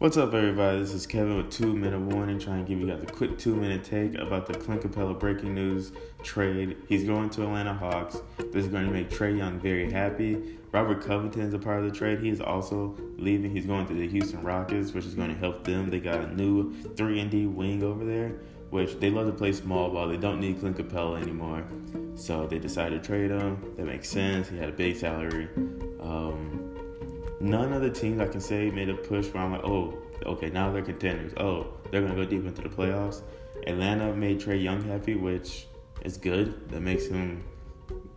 What's up, everybody? This is Kevin with Two Minute Warning, trying to give you guys a quick two minute take about the Clint Capela breaking news trade. He's going to Atlanta Hawks. This is going to make Trae Young very happy. Robert Covington is a part of the trade. He is also leaving. He's going to the Houston Rockets, which is going to help them. They got a new 3 and D wing over there, which they love to play small ball. They don't need Clint Capela anymore. So they decided to trade him. That makes sense. He had a big salary. Um, none of the teams I can say made a push where I'm like, oh, okay, now they're contenders. Oh, they're gonna go deep into the playoffs. Atlanta made Trae Young happy, which is good. That makes him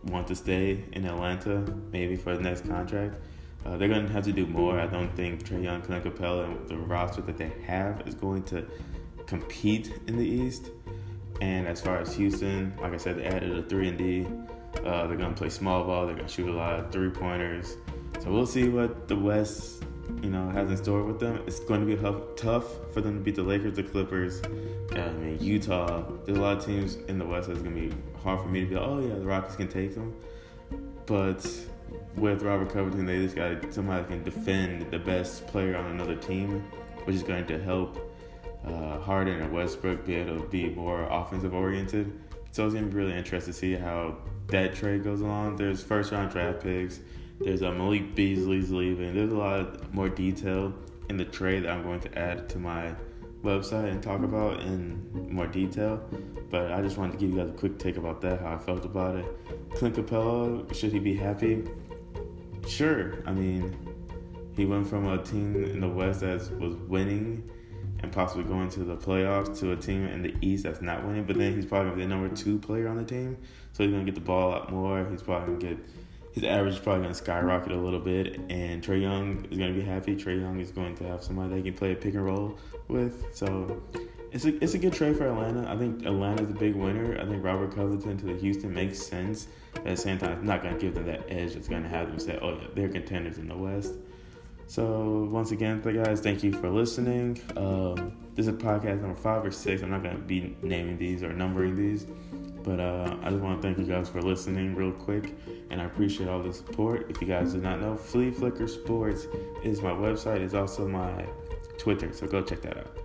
want to stay in Atlanta, maybe for the next contract. Uh, they're gonna have to do more. I don't think Trae Young, Clint Capela, and the roster that they have is going to compete in the East. And as far as Houston, like I said, they added a three and D. Uh, they're gonna play small ball. They're gonna shoot a lot of three pointers. So we'll see what the West, you know, has in store with them. It's going to be tough for them to beat the Lakers, the Clippers, I mean Utah. There's a lot of teams in the West that's going to be hard for me to be like, oh yeah, the Rockets can take them. But with Robert Covington, they just got somebody that can defend the best player on another team, which is going to help uh, Harden and Westbrook be able to be more offensive oriented. So it's to be really interesting to see how that trade goes along. There's first round draft picks. There's a Malik Beasley's leaving. There's a lot more detail in the trade that I'm going to add to my website and talk about in more detail. But I just wanted to give you guys a quick take about that, how I felt about it. Clint Capela, should he be happy? Sure. I mean, he went from a team in the West that was winning and possibly going to the playoffs to a team in the East that's not winning. But then he's probably the number two player on the team, so he's gonna get the ball a lot more. He's probably gonna get his average is probably to skyrocket a little bit, and Trae Young is to be happy. Trae Young is going to have somebody they can play a pick and roll with. So it's a it's a good trade for Atlanta. I think Atlanta is a big winner. I think Robert Covington to the Houston makes sense. At the same time, it's not going to give them that edge. It's going to have them say, "Oh, yeah, they're contenders in the West." So once again, guys, thank you for listening. Um, this is podcast number five or six. I'm not going to be naming these or numbering these. But uh, I just want to thank you guys for listening real quick, and I appreciate all the support. If you guys do not know, Flea Flicker Sports is my website. It's also my Twitter, so go check that out.